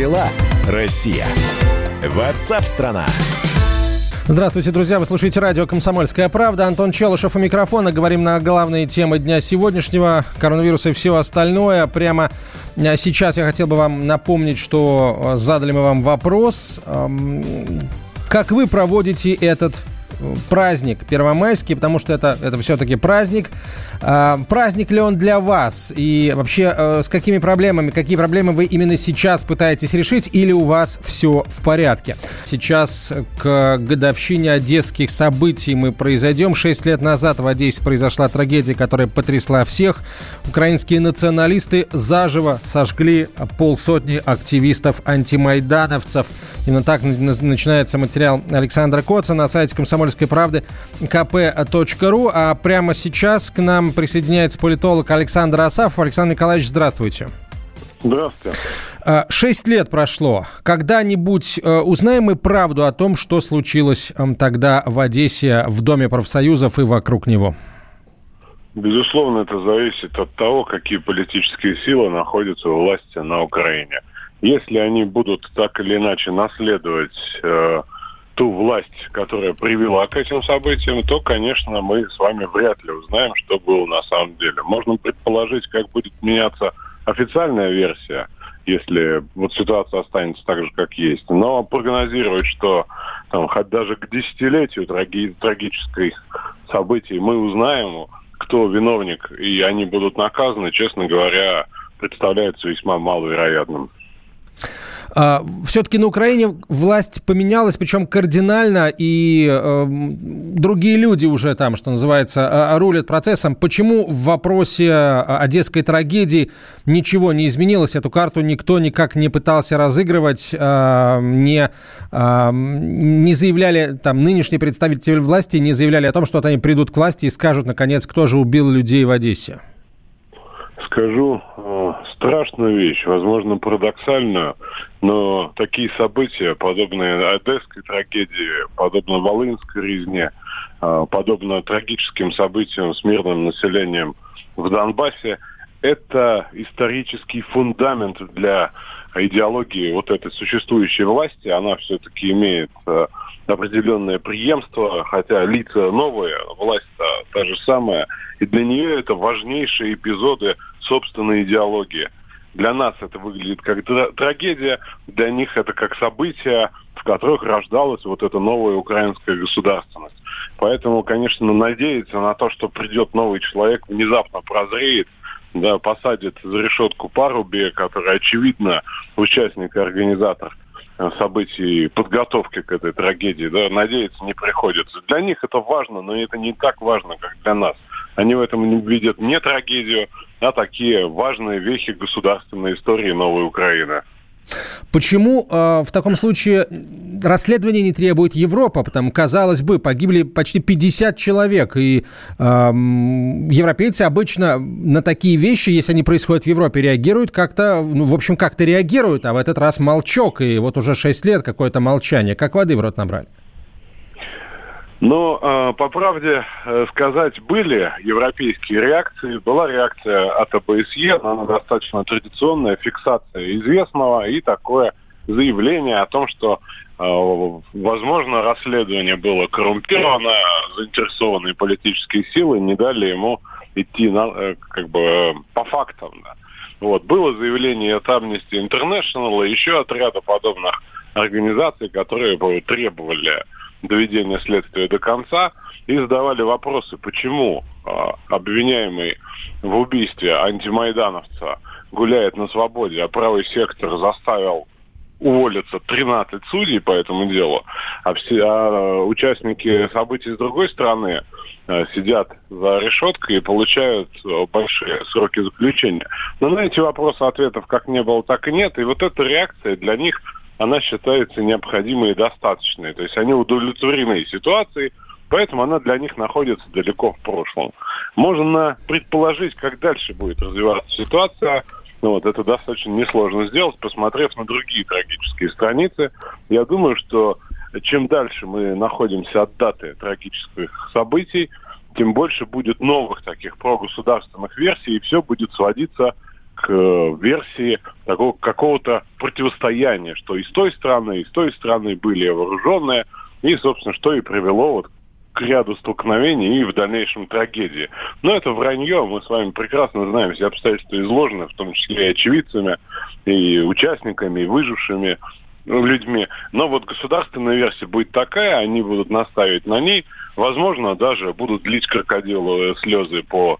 дела, Россия? Ватсап-страна! Здравствуйте, друзья. Вы слушаете радио «Комсомольская правда». Антон Челышев у микрофона. Говорим на главные темы дня сегодняшнего. Коронавирус и все остальное. Прямо э, сейчас я хотел бы вам напомнить, что э, задали мы вам вопрос. Как вы проводите этот праздник первомайский, потому что это, это все-таки праздник. А, праздник ли он для вас? И вообще, а, с какими проблемами, какие проблемы вы именно сейчас пытаетесь решить, или у вас все в порядке? Сейчас к годовщине одесских событий мы произойдем. Шесть лет назад в Одессе произошла трагедия, которая потрясла всех. Украинские националисты заживо сожгли полсотни активистов-антимайдановцев. Именно так начинается материал Александра Коца на сайте комсомольского комсомольской правды kp.ru. А прямо сейчас к нам присоединяется политолог Александр Асафов. Александр Николаевич, здравствуйте. Здравствуйте. А, шесть лет прошло. Когда-нибудь э, узнаем мы правду о том, что случилось эм, тогда в Одессе, в Доме профсоюзов и вокруг него? Безусловно, это зависит от того, какие политические силы находятся у власти на Украине. Если они будут так или иначе наследовать э, ту власть, которая привела к этим событиям, то, конечно, мы с вами вряд ли узнаем, что было на самом деле. Можно предположить, как будет меняться официальная версия, если вот ситуация останется так же, как есть. Но прогнозировать, что там, хоть даже к десятилетию траги- трагических событий мы узнаем, кто виновник, и они будут наказаны, честно говоря, представляется весьма маловероятным. А, Все-таки на Украине власть поменялась, причем кардинально, и э, другие люди уже там, что называется, а, рулят процессом. Почему в вопросе одесской трагедии ничего не изменилось? Эту карту никто никак не пытался разыгрывать, не, не заявляли, там, нынешние представители власти не заявляли о том, что вот они придут к власти и скажут, наконец, кто же убил людей в Одессе скажу э, страшную вещь, возможно, парадоксальную, но такие события, подобные Одесской трагедии, подобно Волынской резне, э, подобно трагическим событиям с мирным населением в Донбассе, это исторический фундамент для идеологии вот этой существующей власти. Она все-таки имеет э, определенное преемство, хотя лица новые, власть та же самая. И для нее это важнейшие эпизоды собственной идеологии. Для нас это выглядит как трагедия, для них это как событие, в которых рождалась вот эта новая украинская государственность. Поэтому, конечно, надеяться на то, что придет новый человек, внезапно прозреет, да, посадит за решетку Паруби, который, очевидно, участник и организатор событий подготовки к этой трагедии, да, надеяться не приходится. Для них это важно, но это не так важно, как для нас. Они в этом видят не трагедию, а такие важные вехи государственной истории новой Украины. Почему э, в таком случае расследование не требует Европа? Потому, казалось бы, погибли почти 50 человек, и э, европейцы обычно на такие вещи, если они происходят в Европе, реагируют как-то, ну, в общем, как-то реагируют, а в этот раз молчок, и вот уже 6 лет какое-то молчание. Как воды в рот набрали? Но, э, по правде э, сказать, были европейские реакции. Была реакция от ОБСЕ, она достаточно традиционная, фиксация известного и такое заявление о том, что, э, возможно, расследование было коррумпировано, заинтересованные политические силы не дали ему идти на, как бы по фактам. Да. Вот. Было заявление от Amnesty International и еще от ряда подобных организаций, которые требовали доведения следствия до конца и задавали вопросы, почему э, обвиняемый в убийстве антимайдановца гуляет на свободе, а правый сектор заставил уволиться 13 судей по этому делу, а, все, а участники событий с другой стороны э, сидят за решеткой и получают э, большие сроки заключения. Но на эти вопросы ответов как не было, так и нет. И вот эта реакция для них – она считается необходимой и достаточной. То есть они удовлетворены ситуацией, поэтому она для них находится далеко в прошлом. Можно предположить, как дальше будет развиваться ситуация. Ну, вот, это достаточно несложно сделать, посмотрев на другие трагические страницы. Я думаю, что чем дальше мы находимся от даты трагических событий, тем больше будет новых таких прогосударственных версий, и все будет сводиться версии такого какого-то противостояния, что и с той стороны, и с той стороны были вооруженные, и, собственно, что и привело вот к ряду столкновений и в дальнейшем трагедии. Но это вранье, мы с вами прекрасно знаем, все обстоятельства изложены, в том числе и очевидцами, и участниками, и выжившими людьми. Но вот государственная версия будет такая, они будут наставить на ней. Возможно, даже будут лить крокодиловые слезы по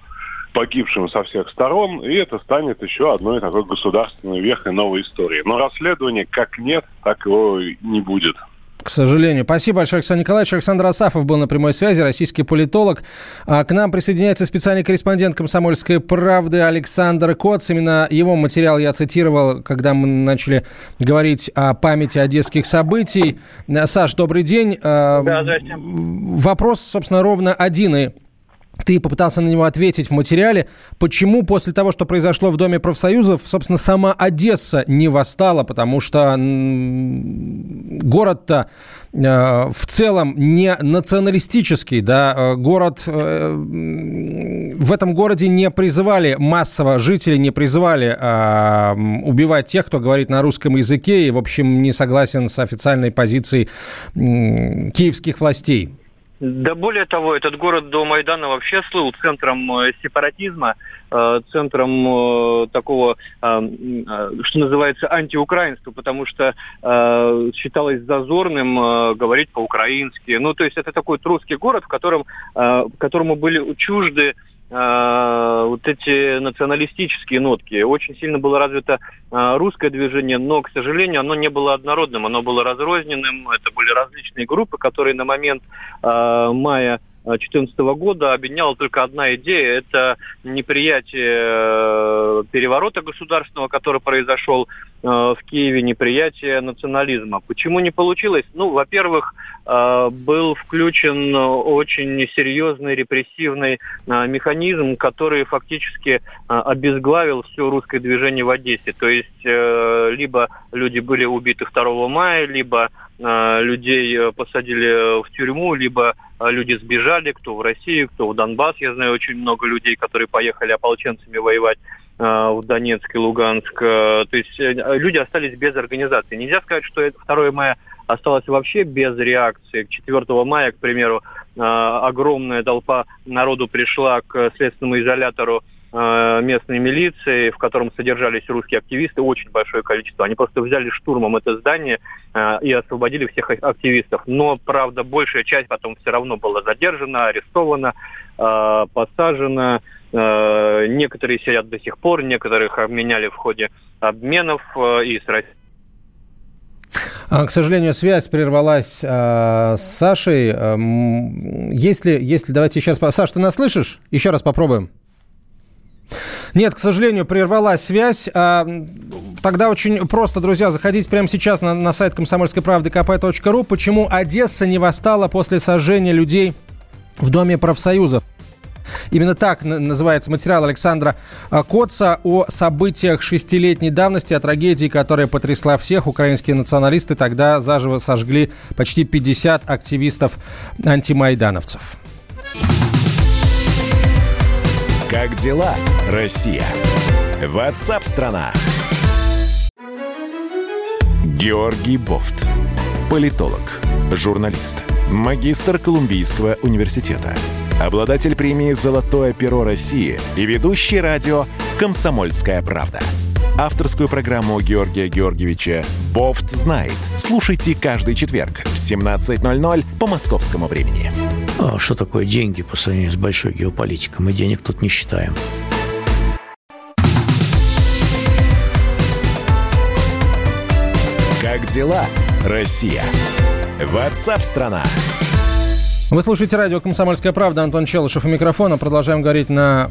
погибшим со всех сторон, и это станет еще одной такой государственной вехой новой истории. Но расследования как нет, так его не будет. К сожалению. Спасибо большое, Александр Николаевич. Александр Асафов был на прямой связи, российский политолог. А к нам присоединяется специальный корреспондент «Комсомольской правды» Александр Коц. Именно его материал я цитировал, когда мы начали говорить о памяти одесских событий. Саш, добрый день. А, да, здрасте. Вопрос, собственно, ровно один. И ты попытался на него ответить в материале. Почему после того, что произошло в Доме профсоюзов, собственно, сама Одесса не восстала? Потому что город-то э, в целом не националистический, да, э, город, э, в этом городе не призывали массово, жители не призывали э, убивать тех, кто говорит на русском языке и, в общем, не согласен с официальной позицией киевских властей. Да более того, этот город до Майдана вообще слыл центром э, сепаратизма, э, центром э, такого, что называется, антиукраинства, потому что считалось зазорным говорить по-украински. Ну, то есть это такой русский город, в котором, которому были чужды вот эти националистические нотки. Очень сильно было развито э, русское движение, но, к сожалению, оно не было однородным, оно было разрозненным. Это были различные группы, которые на момент э, мая 2014 года объединяла только одна идея – это неприятие э, переворота государственного, который произошел э, в Киеве, неприятие национализма. Почему не получилось? Ну, во-первых, э, был включен очень серьезный репрессивный механизм, который фактически обезглавил все русское движение в Одессе. То есть либо люди были убиты 2 мая, либо людей посадили в тюрьму, либо люди сбежали, кто в Россию, кто в Донбасс. Я знаю очень много людей, которые поехали ополченцами воевать а, в Донецк и Луганск. То есть э, люди остались без организации. Нельзя сказать, что 2 мая осталось вообще без реакции. К 4 мая, к примеру, а, огромная толпа народу пришла к следственному изолятору местной милиции, в котором содержались русские активисты, очень большое количество. Они просто взяли штурмом это здание э, и освободили всех активистов. Но, правда, большая часть потом все равно была задержана, арестована, э, посажена. Некоторые сидят до сих пор, некоторых обменяли в ходе обменов и с Россией. А, к сожалению, связь прервалась э, с Сашей. Если, если, давайте еще раз... Саш, ты нас слышишь? Еще раз попробуем. Нет, к сожалению, прервалась связь. А, тогда очень просто, друзья, заходите прямо сейчас на, на сайт комсомольской правды kp.ру. Почему Одесса не восстала после сожжения людей в Доме профсоюзов? Именно так называется материал Александра а, Коца о событиях шестилетней давности, о трагедии, которая потрясла всех. Украинские националисты тогда заживо сожгли почти 50 активистов-антимайдановцев. Как дела, Россия? Ватсап-страна! Георгий Бофт. Политолог, журналист, магистр Колумбийского университета, обладатель премии «Золотое перо России» и ведущий радио «Комсомольская правда». Авторскую программу Георгия Георгиевича «Бофт знает». Слушайте каждый четверг в 17.00 по московскому времени. А что такое деньги по сравнению с большой геополитикой? Мы денег тут не считаем. Как дела, Россия? Ватсап-страна! Вы слушаете радио «Комсомольская правда». Антон Челышев у микрофона. Продолжаем говорить на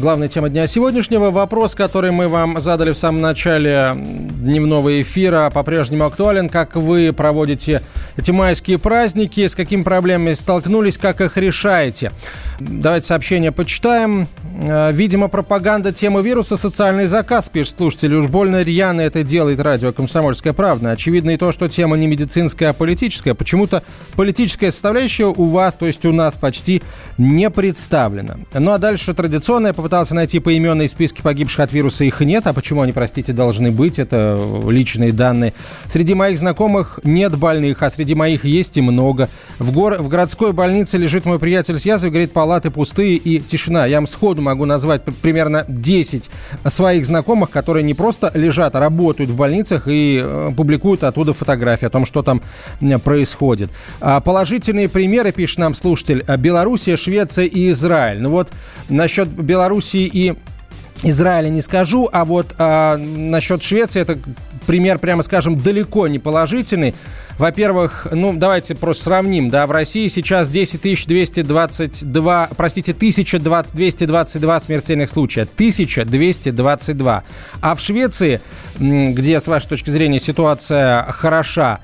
главной теме дня сегодняшнего. Вопрос, который мы вам задали в самом начале дневного эфира, по-прежнему актуален. Как вы проводите эти майские праздники, с какими проблемами столкнулись, как их решаете. Давайте сообщение почитаем. Э, видимо, пропаганда темы вируса – социальный заказ, пишет слушатель. Уж больно рьяно это делает радио «Комсомольская правда». Очевидно и то, что тема не медицинская, а политическая. Почему-то политическая составляющая у вас, то есть у нас почти не представлена. Ну а дальше традиционно я попытался найти поименные списки погибших от вируса. Их нет. А почему они, простите, должны быть? Это личные данные. Среди моих знакомых нет больных, а среди моих есть и много. В, гор... в городской больнице лежит мой приятель с язвой, говорит, палаты пустые и тишина. Я вам сходу могу назвать примерно 10 своих знакомых, которые не просто лежат, а работают в больницах и э, публикуют оттуда фотографии о том, что там происходит. А положительные примеры, пишет нам слушатель, Белоруссия, Швеция и Израиль. Ну вот насчет Белоруссии и Израиля не скажу, а вот а, насчет Швеции это пример, прямо скажем, далеко не положительный. Во-первых, ну, давайте просто сравним, да, в России сейчас 10 222, простите, 1222 смертельных случая, 1222. А в Швеции, где, с вашей точки зрения, ситуация хороша,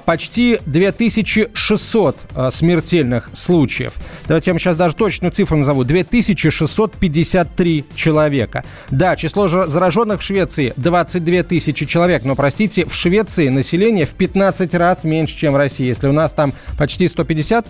почти 2600 а, смертельных случаев. Давайте я вам сейчас даже точную цифру назову. 2653 человека. Да, число зараженных в Швеции 22 тысячи человек, но, простите, в Швеции население в 15 раз меньше, чем в России. Если у нас там почти 150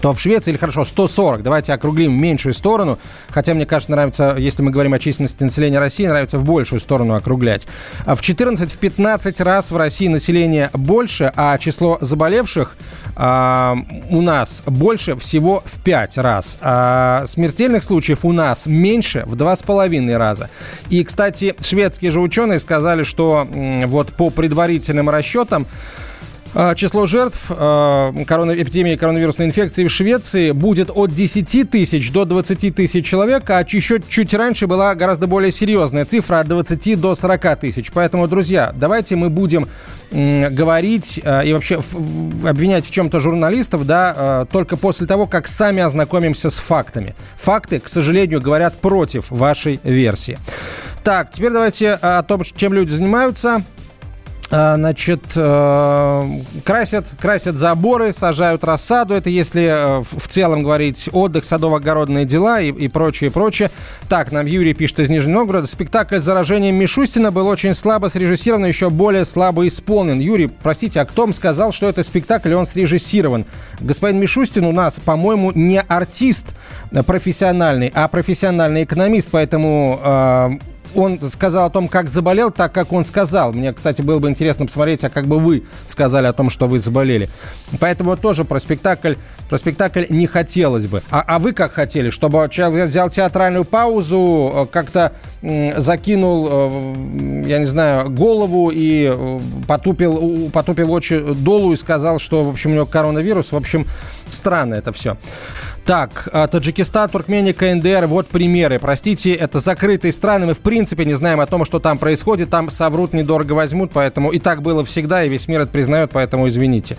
то в Швеции, или хорошо, 140, давайте округлим в меньшую сторону, хотя мне кажется, нравится, если мы говорим о численности населения России, нравится в большую сторону округлять. А в 14-15 раз в России население больше, а число заболевших а, у нас больше всего в 5 раз. А смертельных случаев у нас меньше в 2,5 раза. И, кстати, шведские же ученые сказали, что вот по предварительным расчетам число жертв а, эпидемии коронавирусной инфекции в Швеции будет от 10 тысяч до 20 тысяч человек, а еще чуть раньше была гораздо более серьезная цифра от 20 до 40 тысяч. Поэтому, друзья, давайте мы будем говорить а, и вообще обвинять в чем-то журналистов, да, только после того, как сами ознакомимся с фактами. Факты, к сожалению, говорят против вашей версии. Так, теперь давайте о том, чем люди занимаются. А, значит, э, красят, красят заборы, сажают рассаду. Это если э, в целом говорить отдых, садово-огородные дела и, и прочее, прочее. Так, нам Юрий пишет из Нижнего Новгорода. Спектакль с заражением Мишустина был очень слабо срежиссирован, еще более слабо исполнен. Юрий, простите, а кто сказал, что это спектакль, он срежиссирован? Господин Мишустин у нас, по-моему, не артист профессиональный, а профессиональный экономист, поэтому э, он сказал о том, как заболел, так, как он сказал. Мне, кстати, было бы интересно посмотреть, а как бы вы сказали о том, что вы заболели. Поэтому тоже про спектакль, про спектакль не хотелось бы. А, а вы как хотели? Чтобы человек взял театральную паузу, э, как-то закинул, э, я не знаю, голову и э, потупил, потупил очи долу и сказал, что, в общем, у него коронавирус. В общем, странно это все. Так, а, Таджикистан, Туркмения, КНДР, вот примеры. Простите, это закрытые страны, мы в принципе не знаем о том, что там происходит, там соврут, недорого возьмут, поэтому и так было всегда, и весь мир это признает, поэтому извините.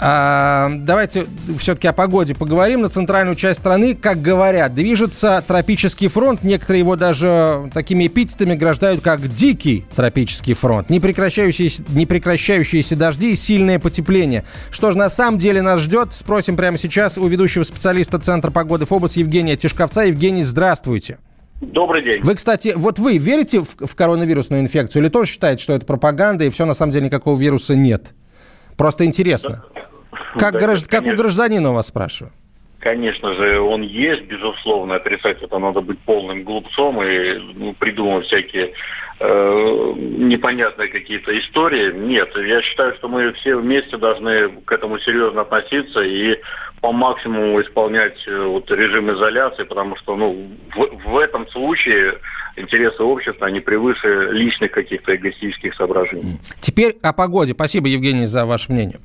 А, давайте все-таки о погоде поговорим. На центральную часть страны, как говорят, движется тропический фронт. Некоторые его даже такими эпитетами граждают как дикий тропический фронт. Непрекращающиеся, непрекращающиеся дожди и сильное потепление. Что же на самом деле нас ждет? Спросим прямо сейчас у ведущего специалиста Центра погоды ФОБОС Евгения Тишковца. Евгений, здравствуйте. Добрый день. Вы, кстати, вот вы верите в, в коронавирусную инфекцию или тоже считаете, что это пропаганда и все на самом деле никакого вируса нет? Просто интересно. Как, да, гражд... как у гражданина у вас спрашиваю? Конечно же, он есть, безусловно. Отрицать это надо быть полным глупцом и ну, придумывать всякие э, непонятные какие-то истории. Нет, я считаю, что мы все вместе должны к этому серьезно относиться и по максимуму исполнять э, вот, режим изоляции, потому что ну, в, в этом случае интересы общества, они превыше личных каких-то эгоистических соображений. Теперь о погоде. Спасибо, Евгений, за ваше мнение.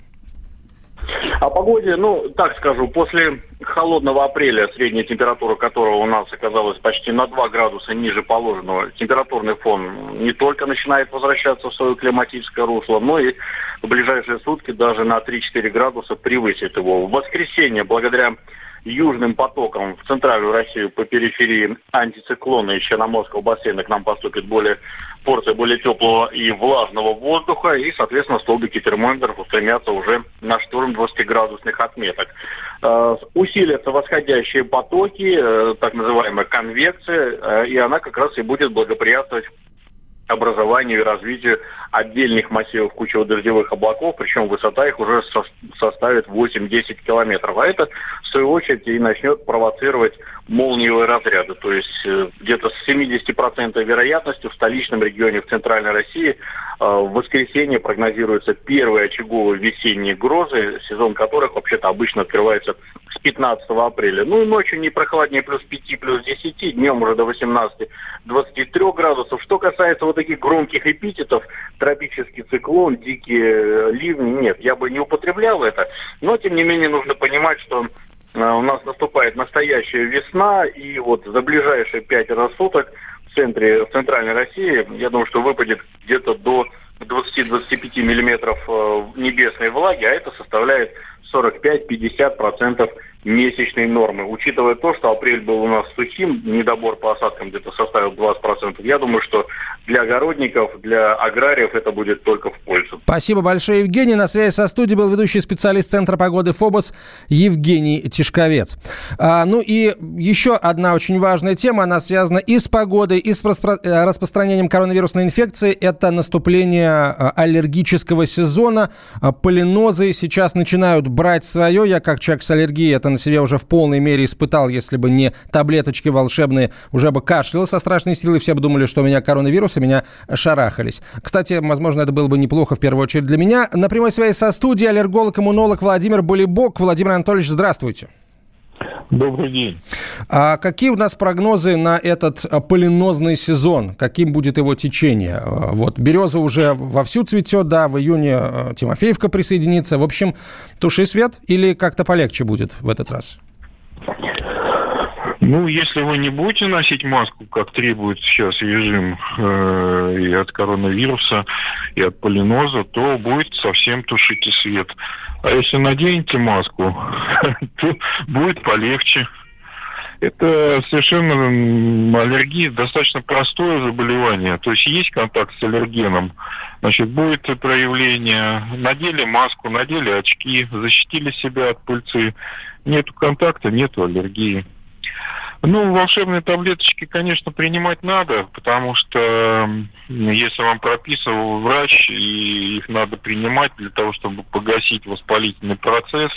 О погоде, ну, так скажу, после холодного апреля, средняя температура которого у нас оказалась почти на 2 градуса ниже положенного, температурный фон не только начинает возвращаться в свое климатическое русло, но и в ближайшие сутки даже на 3-4 градуса превысит его. В воскресенье, благодаря южным потоком в центральную Россию по периферии антициклона из Черноморского бассейна к нам поступит более порция более теплого и влажного воздуха, и, соответственно, столбики термометров устремятся уже на штурм 20-градусных отметок. Э, усилятся восходящие потоки, э, так называемая конвекция, э, и она как раз и будет благоприятствовать образованию и развитию отдельных массивов кучево-дождевых облаков, причем высота их уже со составит 8-10 километров. А это, в свою очередь, и начнет провоцировать молниевые разряды. То есть э, где-то с 70% вероятностью в столичном регионе в Центральной России э, в воскресенье прогнозируются первые очаговые весенние грозы, сезон которых вообще-то обычно открывается с 15 апреля. Ну и ночью не прохладнее плюс 5, плюс 10, днем уже до 18-23 градусов. Что касается вот таких громких эпитетов, тропический циклон, дикие э, ливни, нет, я бы не употреблял это. Но, тем не менее, нужно понимать, что у нас наступает настоящая весна, и вот за ближайшие пять раз суток в центре, в центральной России, я думаю, что выпадет где-то до 20-25 миллиметров э, небесной влаги, а это составляет 45-50% месячной нормы. Учитывая то, что апрель был у нас сухим, недобор по осадкам где-то составил 20%, я думаю, что для огородников, для аграриев это будет только в пользу. Спасибо большое, Евгений. На связи со студией был ведущий специалист Центра погоды ФОБОС Евгений Тишковец. А, ну и еще одна очень важная тема, она связана и с погодой, и с э, распространением коронавирусной инфекции. Это наступление а, аллергического сезона. А, полинозы сейчас начинают брать свое. Я как человек с аллергией это на себе уже в полной мере испытал, если бы не таблеточки волшебные, уже бы кашлял со страшной силой, все бы думали, что у меня коронавирус, и меня шарахались. Кстати, возможно, это было бы неплохо в первую очередь для меня. На прямой связи со студией аллерголог-иммунолог Владимир Болибок. Владимир Анатольевич, здравствуйте. Добрый день. А какие у нас прогнозы на этот а, полинозный сезон? Каким будет его течение? А, вот береза уже вовсю цветет, да, в июне а, Тимофеевка присоединится. В общем, туши свет или как-то полегче будет в этот раз? Ну, если вы не будете носить маску, как требует сейчас режим э, и от коронавируса, и от полиноза, то будет совсем тушите свет. А если наденете маску, то будет полегче. Это совершенно аллергия, достаточно простое заболевание. То есть есть контакт с аллергеном, значит, будет проявление. Надели маску, надели очки, защитили себя от пыльцы. Нету контакта, нету аллергии. Ну, волшебные таблеточки, конечно, принимать надо, потому что если вам прописывал врач, и их надо принимать для того, чтобы погасить воспалительный процесс,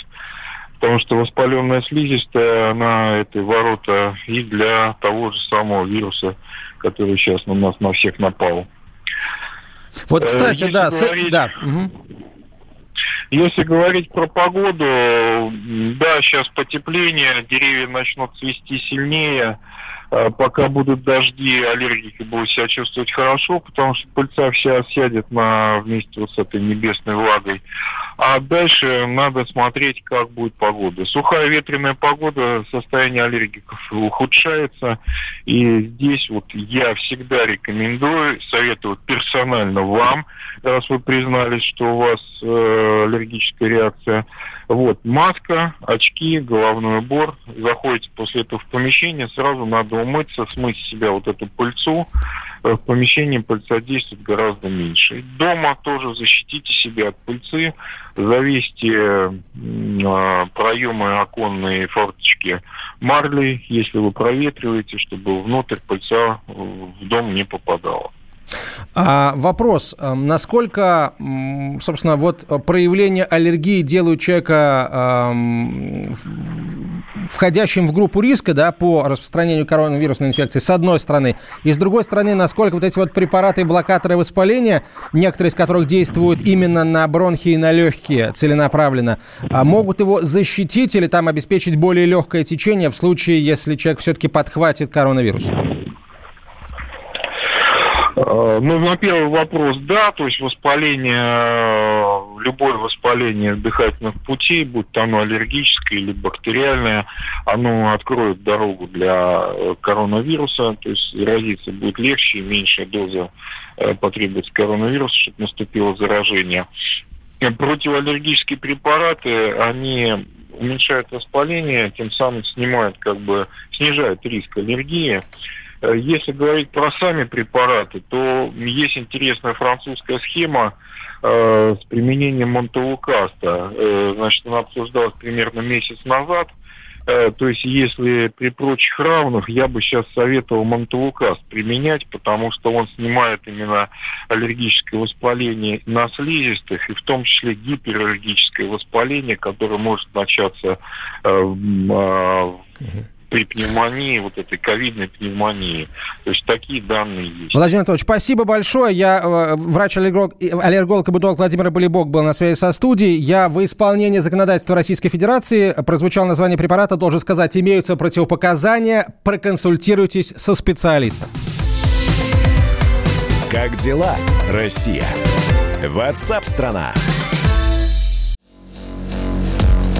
потому что воспаленная слизистая, она это ворота и для того же самого вируса, который сейчас на нас на всех напал. Вот, э, кстати, Если да, говорить... с... да. Угу. Если говорить про погоду, да, сейчас потепление, деревья начнут цвести сильнее. А пока будут дожди, аллергики будут себя чувствовать хорошо, потому что пыльца вся сядет на, вместе вот с этой небесной влагой. А дальше надо смотреть, как будет погода. Сухая ветреная погода, состояние аллергиков ухудшается. И здесь вот я всегда рекомендую, советую персонально вам, раз вы признались, что у вас э, аллергическая реакция, вот, маска, очки, головной убор. Заходите после этого в помещение, сразу надо умыться, смыть с себя вот эту пыльцу. Э, в помещении пыльца действует гораздо меньше. Дома тоже защитите себя от пыльцы, завесьте э, проемы оконные форточки марлей, если вы проветриваете, чтобы внутрь пыльца в дом не попадала. А, вопрос, эм, насколько, собственно, вот проявление аллергии делают человека эм, входящим в группу риска, да, по распространению коронавирусной инфекции, с одной стороны, и с другой стороны, насколько вот эти вот препараты блокаторы воспаления, некоторые из которых действуют именно на бронхи и на легкие целенаправленно, а могут его защитить или там обеспечить более легкое течение в случае, если человек все-таки подхватит коронавирус? Э, ну, на первый вопрос, да, то есть воспаление, э, любое воспаление дыхательных путей, будь то оно аллергическое или бактериальное, оно откроет дорогу для э, коронавируса, то есть заразиться будет легче, меньшая доза потребуется коронавируса, чтобы наступило заражение. Противоаллергические препараты, они уменьшают воспаление, тем самым снимают, как бы, снижают риск аллергии. Э, если говорить про сами препараты, то есть интересная французская схема э, с применением монтелукаста. Э, значит, она обсуждалась примерно месяц назад. Э, то есть, если при прочих равных, я бы сейчас советовал монтелукаст применять, потому что он снимает именно аллергическое воспаление на слизистых, и в том числе гипераллергическое воспаление, которое может начаться э, э, при пневмонии, вот этой ковидной пневмонии. То есть такие данные есть. Владимир Анатольевич, спасибо большое. Я э, врач-аллерголог аллерголог и будолог Владимир Болибок был на связи со студией. Я в исполнении законодательства Российской Федерации прозвучал название препарата, должен сказать, имеются противопоказания, проконсультируйтесь со специалистом. Как дела, Россия? Ватсап-страна!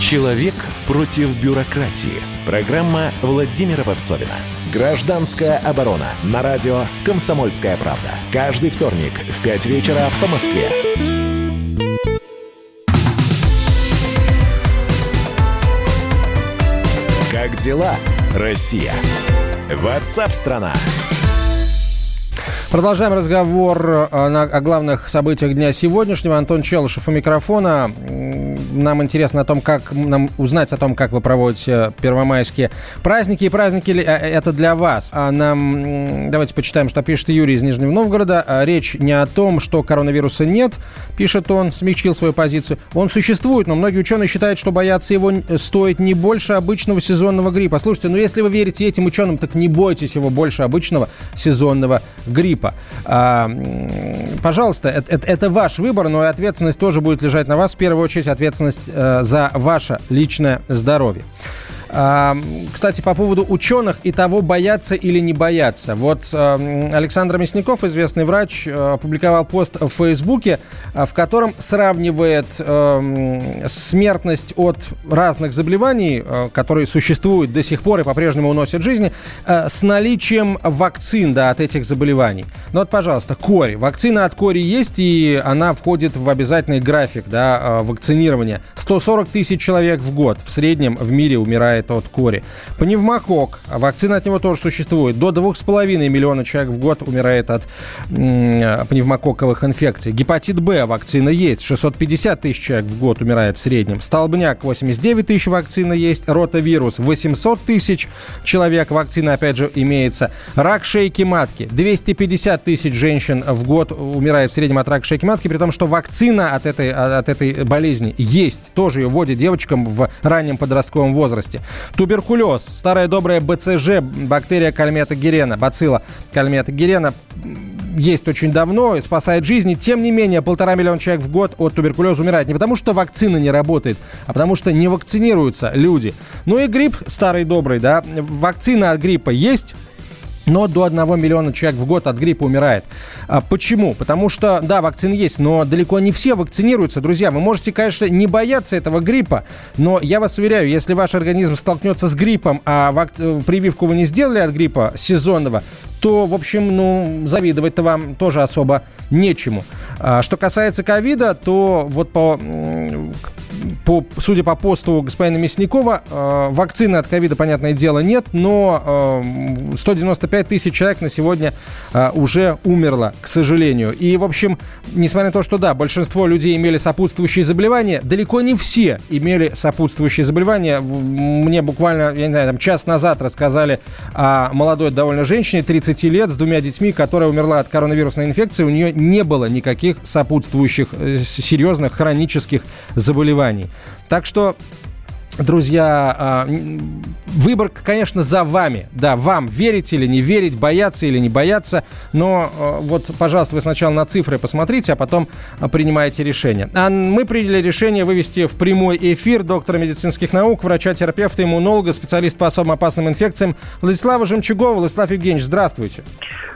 Человек против бюрократии. Программа Владимира Варсовина. Гражданская оборона. На радио «Комсомольская правда». Каждый вторник в 5 вечера по Москве. Как дела, Россия? Ватсап-страна! Продолжаем разговор э, о главных событиях дня сегодняшнего. Антон Челышев у микрофона. Нам интересно о том, как нам узнать о том, как вы проводите первомайские праздники. И праздники ли э, это для вас? А нам давайте почитаем, что пишет Юрий из Нижнего Новгорода. А речь не о том, что коронавируса нет, пишет он, смягчил свою позицию. Он существует, но многие ученые считают, что бояться его стоит не больше обычного сезонного гриппа. Слушайте, ну если вы верите этим ученым, так не бойтесь его больше обычного сезонного гриппа. А, пожалуйста, это, это, это ваш выбор, но и ответственность тоже будет лежать на вас. В первую очередь ответственность э, за ваше личное здоровье. Кстати, по поводу ученых и того, бояться или не бояться. Вот Александр Мясников, известный врач, э, опубликовал пост в Фейсбуке, э, в котором сравнивает смертность от разных заболеваний, э, которые существуют до сих пор и по-прежнему уносят жизни, с наличием вакцин да, от этих заболеваний. Ну вот, пожалуйста, кори. Вакцина от кори есть, и она входит в обязательный график да, вакцинирования. 140 тысяч человек в год в среднем в мире умирает умирает от кори. Пневмокок, вакцина от него тоже существует. До 2,5 миллиона человек в год умирает от пневмококковых инфекций. Гепатит Б, вакцина есть. 650 тысяч человек в год умирает в среднем. Столбняк, 89 тысяч вакцина есть. Ротавирус, 800 тысяч человек вакцина, опять же, имеется. Рак шейки матки, 250 тысяч женщин в год умирает в среднем от рака шейки матки, при том, что вакцина от этой, от этой болезни есть. Тоже ее вводят девочкам в раннем подростковом возрасте. Туберкулез, старая добрая БЦЖ, бактерия кальмета герена, бацилла кальмета герена, есть очень давно и спасает жизни. Тем не менее, полтора миллиона человек в год от туберкулеза умирает. Не потому, что вакцина не работает, а потому, что не вакцинируются люди. Ну и грипп старый добрый, да. Вакцина от гриппа есть, но до 1 миллиона человек в год от гриппа умирает. А почему? Потому что, да, вакцины есть, но далеко не все вакцинируются, друзья. Вы можете, конечно, не бояться этого гриппа, но я вас уверяю, если ваш организм столкнется с гриппом, а вак... прививку вы не сделали от гриппа сезонного, то, в общем, ну, завидовать-то вам тоже особо нечему. А, что касается ковида, то вот по по, судя по посту господина Мясникова, э, вакцины от ковида, понятное дело, нет, но э, 195 тысяч человек на сегодня э, уже умерло, к сожалению. И, в общем, несмотря на то, что, да, большинство людей имели сопутствующие заболевания, далеко не все имели сопутствующие заболевания. Мне буквально, я не знаю, там час назад рассказали о молодой довольно женщине, 30 лет, с двумя детьми, которая умерла от коронавирусной инфекции. У нее не было никаких сопутствующих э, серьезных хронических заболеваний. Так что друзья, а, выбор, конечно, за вами. Да, вам верить или не верить, бояться или не бояться. Но а, вот, пожалуйста, вы сначала на цифры посмотрите, а потом а, принимаете решение. А мы приняли решение вывести в прямой эфир доктора медицинских наук, врача-терапевта, иммунолога, специалист по особо опасным инфекциям Владислава Жемчугова. Владислав Евгеньевич, здравствуйте.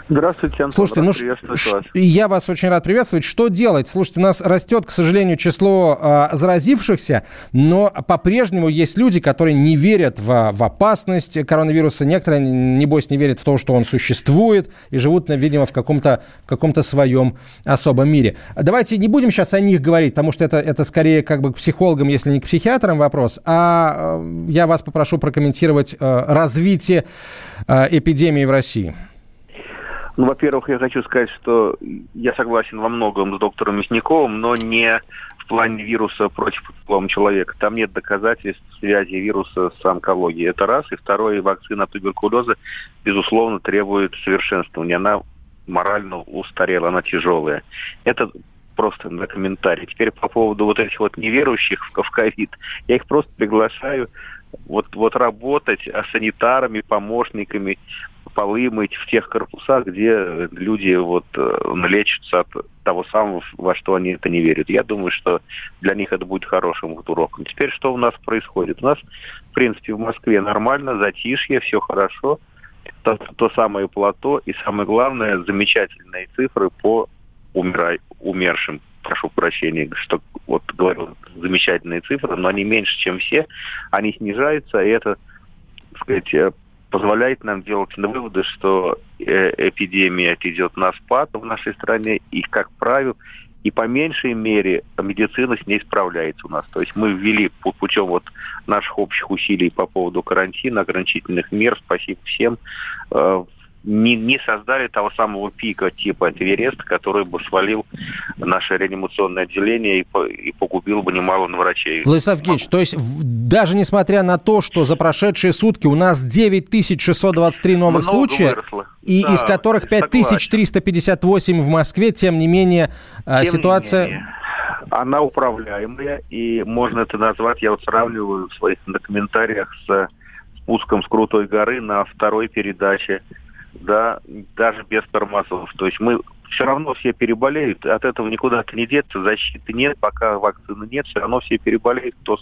Здравствуйте, Антон. Слушайте, ну, вас. я вас очень рад приветствовать. Что делать? Слушайте, у нас растет, к сожалению, число э, заразившихся, но по-прежнему есть люди, которые не верят в, в опасность коронавируса. Некоторые, небось, не верят в то, что он существует и живут, видимо, в каком-то каком своем особом мире. Давайте не будем сейчас о них говорить, потому что это, это скорее как бы к психологам, если не к психиатрам вопрос, а э, я вас попрошу прокомментировать э, развитие э, эпидемии в России. Ну, во-первых, я хочу сказать, что я согласен во многом с доктором Мясниковым, но не в плане вируса против по человека. Там нет доказательств связи вируса с онкологией. Это раз. И второе, вакцина туберкулеза, безусловно, требует совершенствования. Она морально устарела, она тяжелая. Это просто на комментарий. Теперь по поводу вот этих вот неверующих в ковид. Я их просто приглашаю вот, вот работать санитарами, помощниками, полы мыть в тех корпусах, где люди вот э, лечатся от того самого, во что они это не верят. Я думаю, что для них это будет хорошим вот уроком. Теперь что у нас происходит? У нас, в принципе, в Москве нормально, затишье, все хорошо. То, то самое плато и, самое главное, замечательные цифры по умира... умершим прошу прощения, что вот говорю замечательные цифры, но они меньше, чем все, они снижаются, и это, так сказать, э, позволяет нам делать выводы, что э, эпидемия идет на спад в нашей стране, и, как правило, и по меньшей мере медицина с ней справляется у нас. То есть мы ввели путем вот наших общих усилий по поводу карантина, ограничительных мер, спасибо всем, э, не, не создали того самого пика типа Эверест, который бы свалил наше реанимационное отделение и, по, и погубил бы немало врачей. Владислав Евгеньевич, то есть даже несмотря на то, что за прошедшие сутки у нас 9623 новых Много случая, выросло. и да, из которых 5358 в Москве, тем не менее а, тем ситуация... Не менее она управляемая, и можно это назвать, я вот сравниваю в своих на комментариях с спуском с крутой горы на второй передаче да, даже без тормозов. То есть мы все равно все переболеют, от этого никуда не деться, защиты нет, пока вакцины нет, все равно все переболеют, кто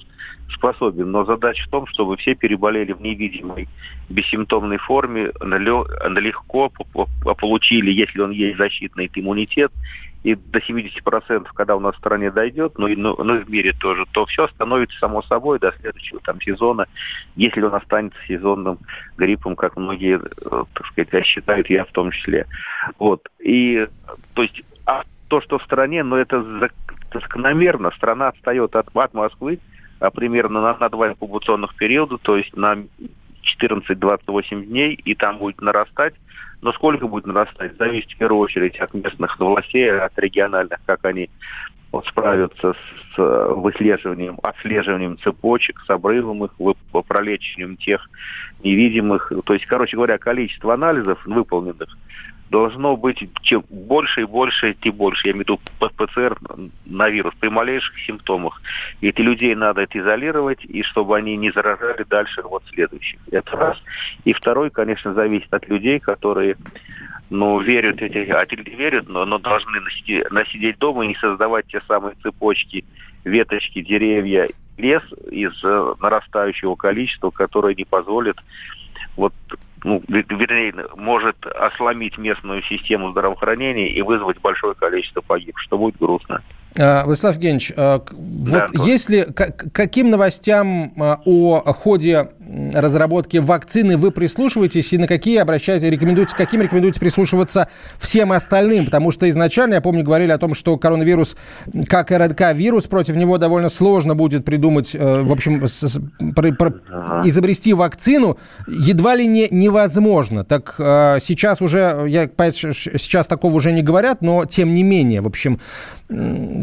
способен. Но задача в том, чтобы все переболели в невидимой, бессимптомной форме, легко получили, если он есть защитный иммунитет, и до 70%, когда у нас в стране дойдет, ну и, ну, ну и в мире тоже, то все становится само собой до следующего там сезона, если он останется сезонным гриппом, как многие, э, так сказать, считают, я в том числе. Вот. И, то есть, а то, что в стране, ну это закономерно, страна отстает от, от Москвы а примерно на, на два инкубационных периода, то есть на 14-28 дней, и там будет нарастать но сколько будет нарастать, зависит в первую очередь от местных властей, от региональных, как они вот, справятся с выслеживанием, отслеживанием цепочек, с обрывом их, пролечением тех невидимых. То есть, короче говоря, количество анализов выполненных должно быть чем больше и больше, тем больше. Я имею в виду ПЦР на вирус при малейших симптомах. И эти людей надо изолировать, и чтобы они не заражали дальше вот следующих. Это раз. И второй, конечно, зависит от людей, которые ну, верят эти, а верят, но, но должны насидеть, насидеть дома и не создавать те самые цепочки, веточки, деревья, лес из э, нарастающего количества, которое не позволит вот ну, вернее, может осломить местную систему здравоохранения и вызвать большое количество погибших, что будет грустно. А, Владислав Евгеньевич, а, вот да, если каким новостям а, о ходе разработки вакцины вы прислушиваетесь и на какие обращаете, рекомендуете, каким рекомендуете прислушиваться всем остальным? Потому что изначально, я помню, говорили о том, что коронавирус, как РНК-вирус, против него довольно сложно будет придумать, э, в общем, изобрести вакцину, едва ли не невозможно. Так сейчас уже, я, сейчас такого уже не говорят, но тем не менее, в общем,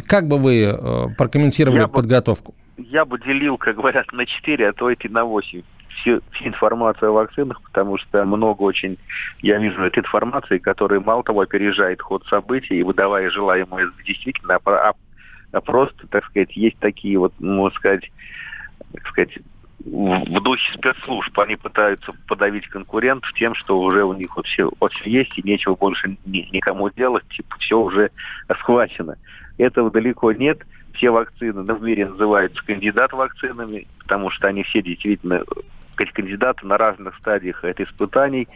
как бы вы э, прокомментировали я подготовку? Бы, я бы делил, как говорят, на 4, а то и на 8 всю, всю информацию о вакцинах, потому что много очень, я вижу, этой информации, которая мало того опережает ход событий и выдавая желаемое действительно, а, а, а просто, так сказать, есть такие вот, можно сказать, так сказать, в духе спецслужб они пытаются подавить конкурентов тем, что уже у них вот все, вот все есть и нечего больше ни, никому делать, типа все уже схвачено. Этого далеко нет. Все вакцины в мире называются кандидат вакцинами, потому что они все действительно кандидаты на разных стадиях от испытаний.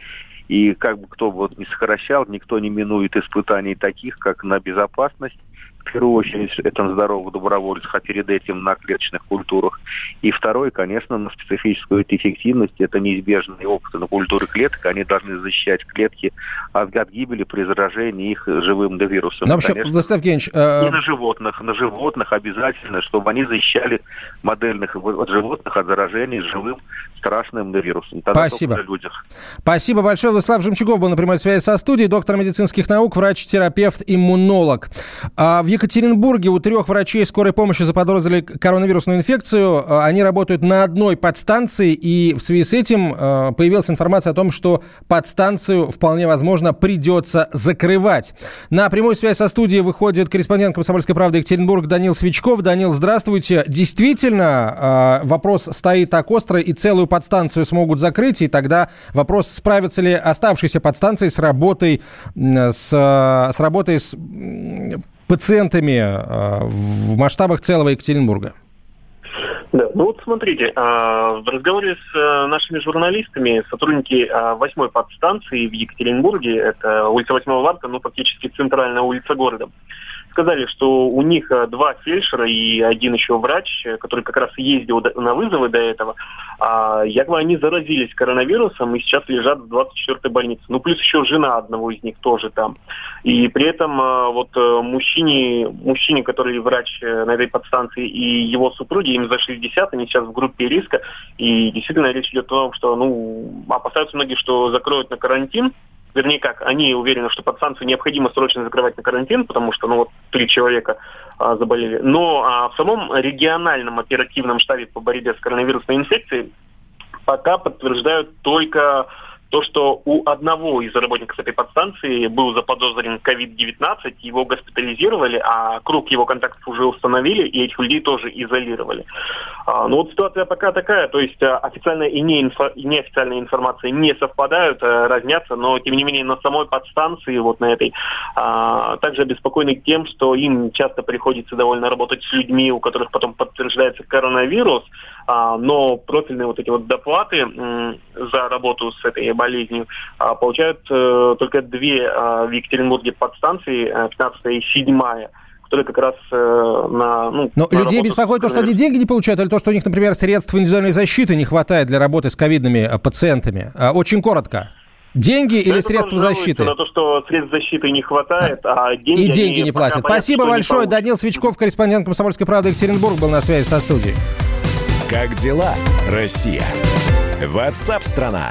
И как бы кто бы вот не сокращал, никто не минует испытаний таких, как на безопасность, в первую очередь, это на здоровых добровольцах, а перед этим на клеточных культурах. И второй, конечно, на специфическую эффективность. Это неизбежные опыты на культуры клеток. Они должны защищать клетки от, от гибели при заражении их живым вирусом. Вообще, конечно, Владислав Евгеньевич... Э... И на животных. На животных обязательно, чтобы они защищали модельных от животных от заражения живым страшным вирусом. Тогда Спасибо. людях. Спасибо большое. Владислав Жемчугов был на прямой связи со студией, доктор медицинских наук, врач-терапевт, иммунолог. А в Екатеринбурге у трех врачей скорой помощи заподозрили коронавирусную инфекцию. А, они работают на одной подстанции, и в связи с этим а, появилась информация о том, что подстанцию вполне возможно придется закрывать. На прямую связь со студией выходит корреспондент «Комсомольской правды» Екатеринбург Данил Свечков. Данил, здравствуйте. Действительно, а, вопрос стоит так остро, и целую подстанцию смогут закрыть, и тогда вопрос, справятся ли оставшиеся подстанции с работой, с, с работой с пациентами э, в масштабах целого Екатеринбурга? Да, ну вот смотрите, а, в разговоре с э, нашими журналистами сотрудники а, восьмой подстанции в Екатеринбурге, это улица 8 марта, ну фактически центральная улица города, сказали, что у них э, два фельдшера и один еще врач, э, который как раз ездил на вызовы до этого, а, якобы они заразились коронавирусом и сейчас лежат в 24-й больнице. Ну, плюс еще жена одного из них тоже там. И при этом э, вот мужчине, мужчине, который врач на этой подстанции, и его супруги, им за 60, они сейчас в группе риска. И действительно речь идет о том, что, ну, опасаются многие, что закроют на карантин, вернее как, они уверены, что подстанцию необходимо срочно закрывать на карантин, потому что, ну вот, три человека а, заболели. Но а, в самом региональном оперативном штабе по борьбе с коронавирусной инфекцией пока подтверждают только то, что у одного из работников этой подстанции был заподозрен COVID-19, его госпитализировали, а круг его контактов уже установили, и этих людей тоже изолировали. А, ну вот ситуация пока такая, то есть а, официальная и, неинфо, и неофициальная информация не совпадают, а, разнятся, но тем не менее на самой подстанции, вот на этой, а, также обеспокоены тем, что им часто приходится довольно работать с людьми, у которых потом подтверждается коронавирус, но профильные вот эти вот доплаты за работу с этой болезнью а, получают а, только две а, в Екатеринбурге подстанции, 15 э, и 7 которые как раз э, на... Ну, Но на людей беспокоит то, что они деньги не получают, или то, что у них, например, средств индивидуальной защиты не хватает для работы с ковидными э, пациентами? Очень коротко. Деньги или это средства защиты? На то, что средств защиты не хватает, а деньги... И деньги не платят. Спасибо большое. Данил Свечков, корреспондент «Комсомольской правды» Екатеринбург, был на связи со студией. Как дела, Россия? Ватсап-страна!